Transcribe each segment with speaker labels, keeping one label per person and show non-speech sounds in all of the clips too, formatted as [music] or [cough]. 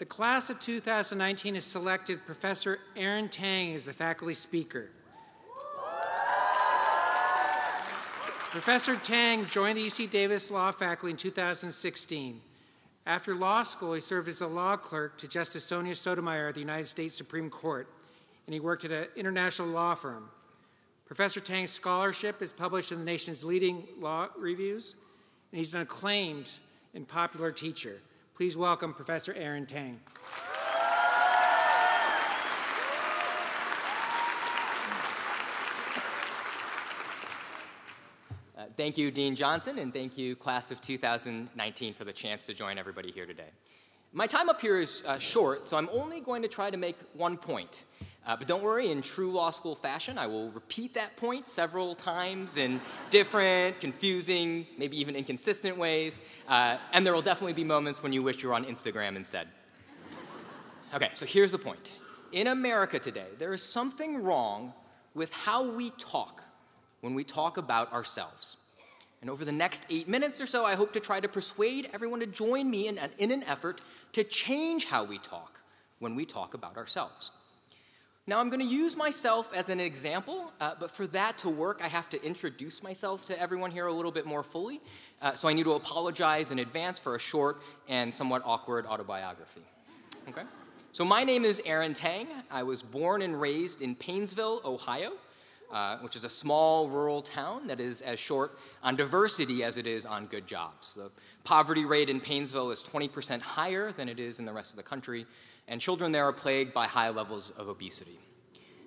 Speaker 1: The class of 2019 has selected Professor Aaron Tang as the faculty speaker. Professor Tang joined the UC Davis Law faculty in 2016. After law school, he served as a law clerk to Justice Sonia Sotomayor of the United States Supreme Court, and he worked at an international law firm. Professor Tang's scholarship is published in the nation's leading law reviews, and he's an acclaimed and popular teacher. Please welcome Professor Aaron Tang.
Speaker 2: Uh, thank you, Dean Johnson, and thank you, class of 2019, for the chance to join everybody here today. My time up here is uh, short, so I'm only going to try to make one point. Uh, but don't worry, in true law school fashion, I will repeat that point several times in different, confusing, maybe even inconsistent ways. Uh, and there will definitely be moments when you wish you were on Instagram instead. Okay, so here's the point. In America today, there is something wrong with how we talk when we talk about ourselves. And over the next eight minutes or so, I hope to try to persuade everyone to join me in an, in an effort to change how we talk when we talk about ourselves. Now, I'm going to use myself as an example, uh, but for that to work, I have to introduce myself to everyone here a little bit more fully. Uh, so I need to apologize in advance for a short and somewhat awkward autobiography. Okay? So my name is Aaron Tang. I was born and raised in Painesville, Ohio, uh, which is a small rural town that is as short on diversity as it is on good jobs. The poverty rate in Painesville is 20% higher than it is in the rest of the country, and children there are plagued by high levels of obesity.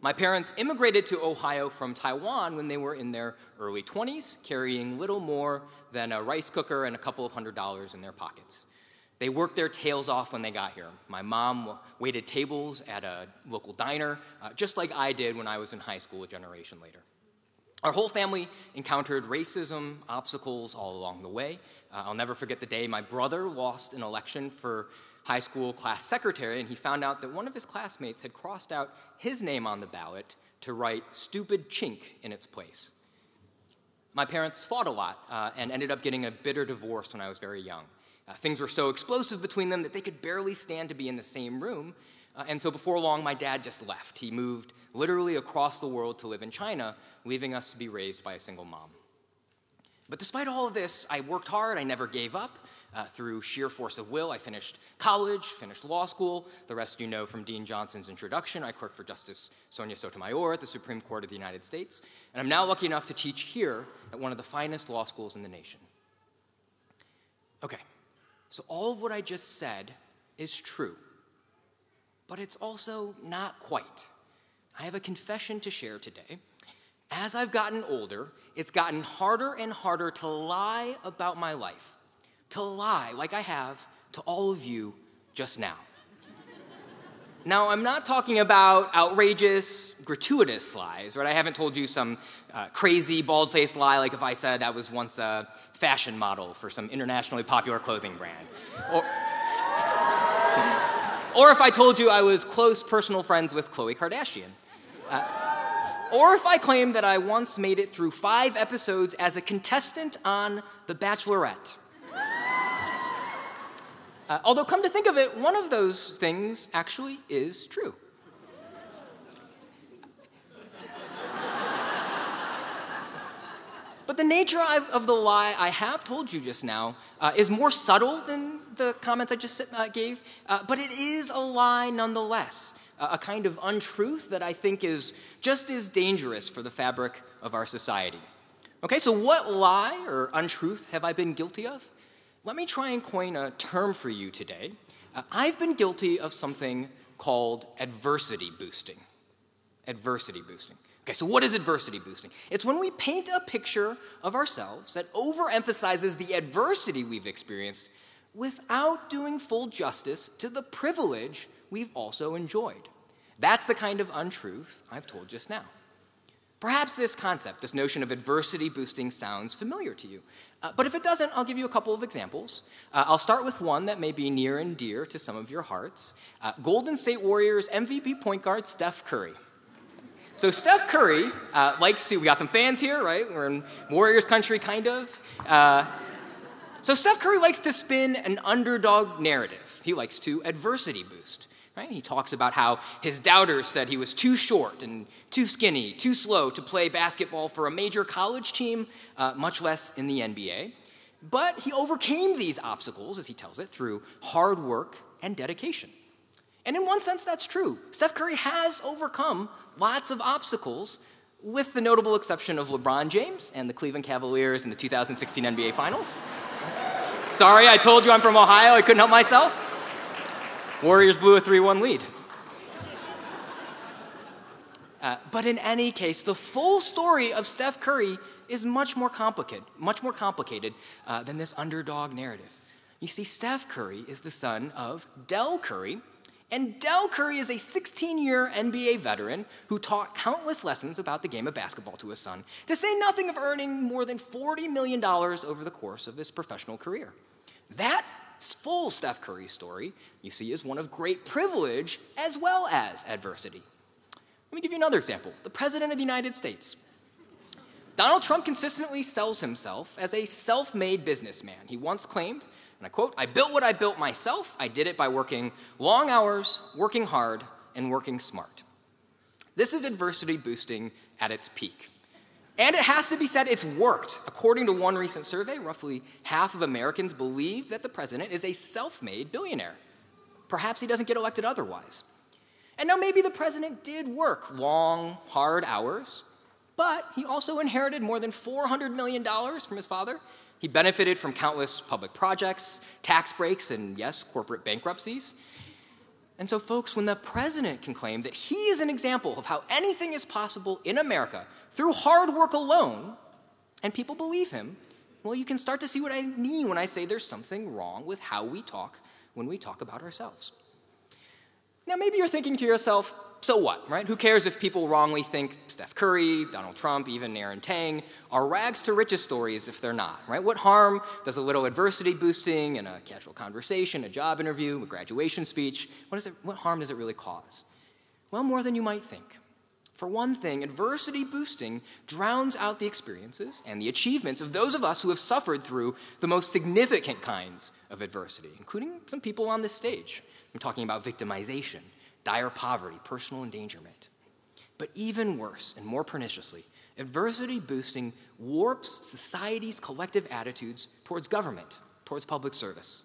Speaker 2: My parents immigrated to Ohio from Taiwan when they were in their early 20s, carrying little more than a rice cooker and a couple of hundred dollars in their pockets. They worked their tails off when they got here. My mom waited tables at a local diner, uh, just like I did when I was in high school a generation later. Our whole family encountered racism, obstacles all along the way. Uh, I'll never forget the day my brother lost an election for high school class secretary, and he found out that one of his classmates had crossed out his name on the ballot to write stupid chink in its place. My parents fought a lot uh, and ended up getting a bitter divorce when I was very young. Uh, things were so explosive between them that they could barely stand to be in the same room. Uh, and so before long, my dad just left. He moved literally across the world to live in China, leaving us to be raised by a single mom. But despite all of this, I worked hard, I never gave up. Uh, through sheer force of will, I finished college, finished law school. The rest you know from Dean Johnson's introduction. I clerked for Justice Sonia Sotomayor at the Supreme Court of the United States. And I'm now lucky enough to teach here at one of the finest law schools in the nation. Okay, so all of what I just said is true. But it's also not quite. I have a confession to share today as I've gotten older, it's gotten harder and harder to lie about my life, to lie like I have to all of you just now. Now, I'm not talking about outrageous, gratuitous lies, right? I haven't told you some uh, crazy, bald faced lie like if I said I was once a fashion model for some internationally popular clothing brand. Or, [laughs] or if I told you I was close personal friends with Khloe Kardashian. Uh, or if I claim that I once made it through five episodes as a contestant on The Bachelorette. Uh, although, come to think of it, one of those things actually is true. But the nature of, the lie I have told you just now uh, is more subtle than the comments I just uh, gave, uh, but it is a lie nonetheless a kind of untruth that I think is just as dangerous for the fabric of our society. Okay, so what lie or untruth have I been guilty of? Let me try and coin a term for you today. Uh, I've been guilty of something called adversity boosting. Adversity boosting. Okay, so what is adversity boosting? It's when we paint a picture of ourselves that overemphasizes the adversity we've experienced without doing full justice to the privilege we've also enjoyed. That's the kind of untruth I've told just now. Perhaps this concept, this notion of adversity boosting, sounds familiar to you. Uh, but if it doesn't, I'll give you a couple of examples. Uh, I'll start with one that may be near and dear to some of your hearts uh, Golden State Warriors MVP point guard Steph Curry. So, Steph Curry uh, likes to, we got some fans here, right? We're in Warriors country, kind of. Uh, So Steph Curry likes to spin an underdog narrative. He likes to adversity boost. Right? He talks about how his doubters said he was too short and too skinny, too slow to play basketball for a major college team, uh, much less in the NBA. But he overcame these obstacles, as he tells it, through hard work and dedication. And in one sense, that's true. Steph Curry has overcome lots of obstacles, with the notable exception of LeBron James and the Cleveland Cavaliers in the 2016 NBA Finals. Sorry, I told you I'm from Ohio. I couldn't help myself. Warriors blew a 3 1 lead. Uh, but in any case, the full story of Steph Curry is much more complicated, much more complicated uh, than this underdog narrative. You see, Steph Curry is the son of Dell Curry, and Dell Curry is a 16 year NBA veteran who taught countless lessons about the game of basketball to his son, to say nothing of earning more than $40 million over the course of his professional career. That full Steph Curry story, you see, is one of great privilege as well as adversity. Let me give you another example the President of the United States. Donald Trump consistently sells himself as a self made businessman. He once claimed, and I quote, I built what I built myself. I did it by working long hours, working hard, and working smart. This is adversity boosting at its peak. And it has to be said, it's worked. According to one recent survey, roughly half of Americans believe that the president is a self made billionaire. Perhaps he doesn't get elected otherwise. And now maybe the president did work long, hard hours, but he also inherited more than $400 million from his father. He benefited from countless public projects, tax breaks, and yes, corporate bankruptcies. And so, folks, when the president can claim that he is an example of how anything is possible in America through hard work alone, and people believe him, well, you can start to see what I mean when I say there's something wrong with how we talk when we talk about ourselves. Now, maybe you're thinking to yourself, so what, right? Who cares if people wrongly think Steph Curry, Donald Trump, even Aaron Tang are rags to riches stories if they're not, right? What harm does a little adversity boosting and a casual conversation, a job interview, a graduation speech, what, is it, what harm does it really cause? Well, more than you might think. For one thing, adversity boosting drowns out the experiences and the achievements of those of us who have suffered through the most significant kinds of adversity, including some people on this stage. I'm talking about victimization, dire poverty, personal endangerment. But even worse and more perniciously, adversity boosting warps society's collective attitudes towards government, towards public service.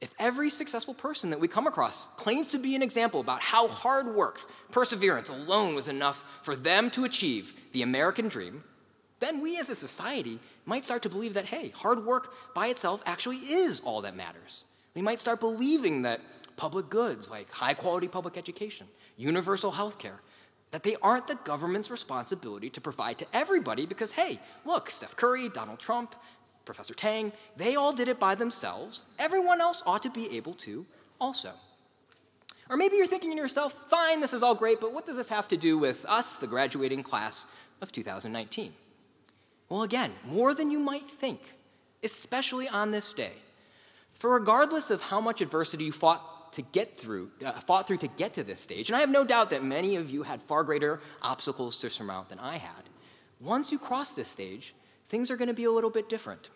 Speaker 2: If every successful person that we come across claims to be an example about how hard work, perseverance alone was enough for them to achieve the American dream, then we as a society might start to believe that, hey, hard work by itself actually is all that matters. We might start believing that public goods like high quality public education, universal health care, that they aren't the government's responsibility to provide to everybody because, hey, look, Steph Curry, Donald Trump, Professor Tang, they all did it by themselves. Everyone else ought to be able to also. Or maybe you're thinking to yourself, fine, this is all great, but what does this have to do with us, the graduating class of 2019? Well, again, more than you might think, especially on this day. For regardless of how much adversity you to get through, uh, fought through to get to this stage, and I have no doubt that many of you had far greater obstacles to surmount than I had. Once you cross this stage, things are going to be a little bit different.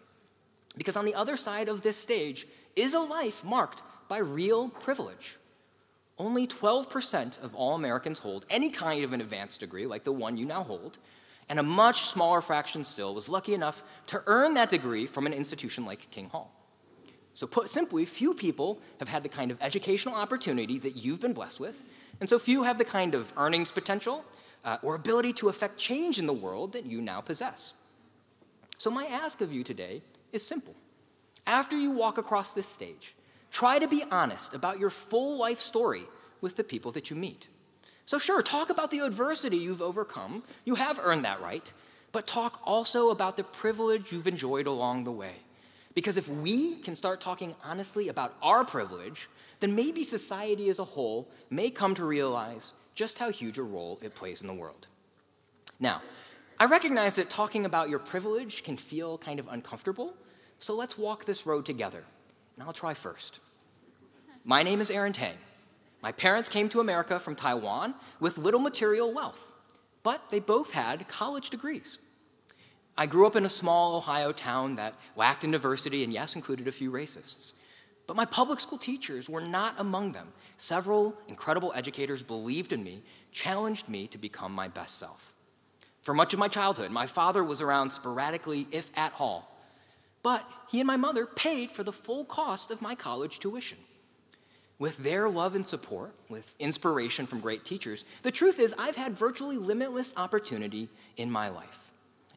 Speaker 2: Because on the other side of this stage is a life marked by real privilege. Only 12% of all Americans hold any kind of an advanced degree, like the one you now hold, and a much smaller fraction still was lucky enough to earn that degree from an institution like King Hall. So, put simply, few people have had the kind of educational opportunity that you've been blessed with, and so few have the kind of earnings potential uh, or ability to affect change in the world that you now possess. So, my ask of you today is simple. After you walk across this stage, try to be honest about your full life story with the people that you meet. So, sure, talk about the adversity you've overcome. You have earned that right. But talk also about the privilege you've enjoyed along the way. Because if we can start talking honestly about our privilege, then maybe society as a whole may come to realize just how huge a role it plays in the world. Now, I recognize that talking about your privilege can feel kind of uncomfortable, so let's walk this road together. And I'll try first. My name is Aaron Tang. My parents came to America from Taiwan with little material wealth, but they both had college degrees. I grew up in a small Ohio town that lacked in diversity and, yes, included a few racists. But my public school teachers were not among them. Several incredible educators believed in me, challenged me to become my best self. For much of my childhood, my father was around sporadically, if at all. But he and my mother paid for the full cost of my college tuition. With their love and support, with inspiration from great teachers, the truth is I've had virtually limitless opportunity in my life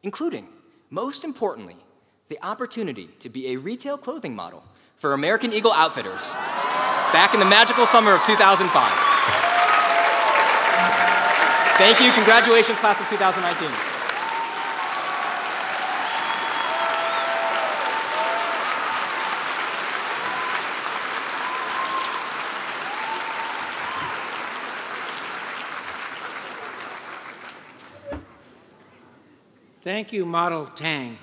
Speaker 2: including, most importantly, the opportunity to be a retail clothing model for American Eagle Outfitters back in the magical summer of 2005. Thank you. Congratulations, class of 2019.
Speaker 1: Thank you, Model Tang.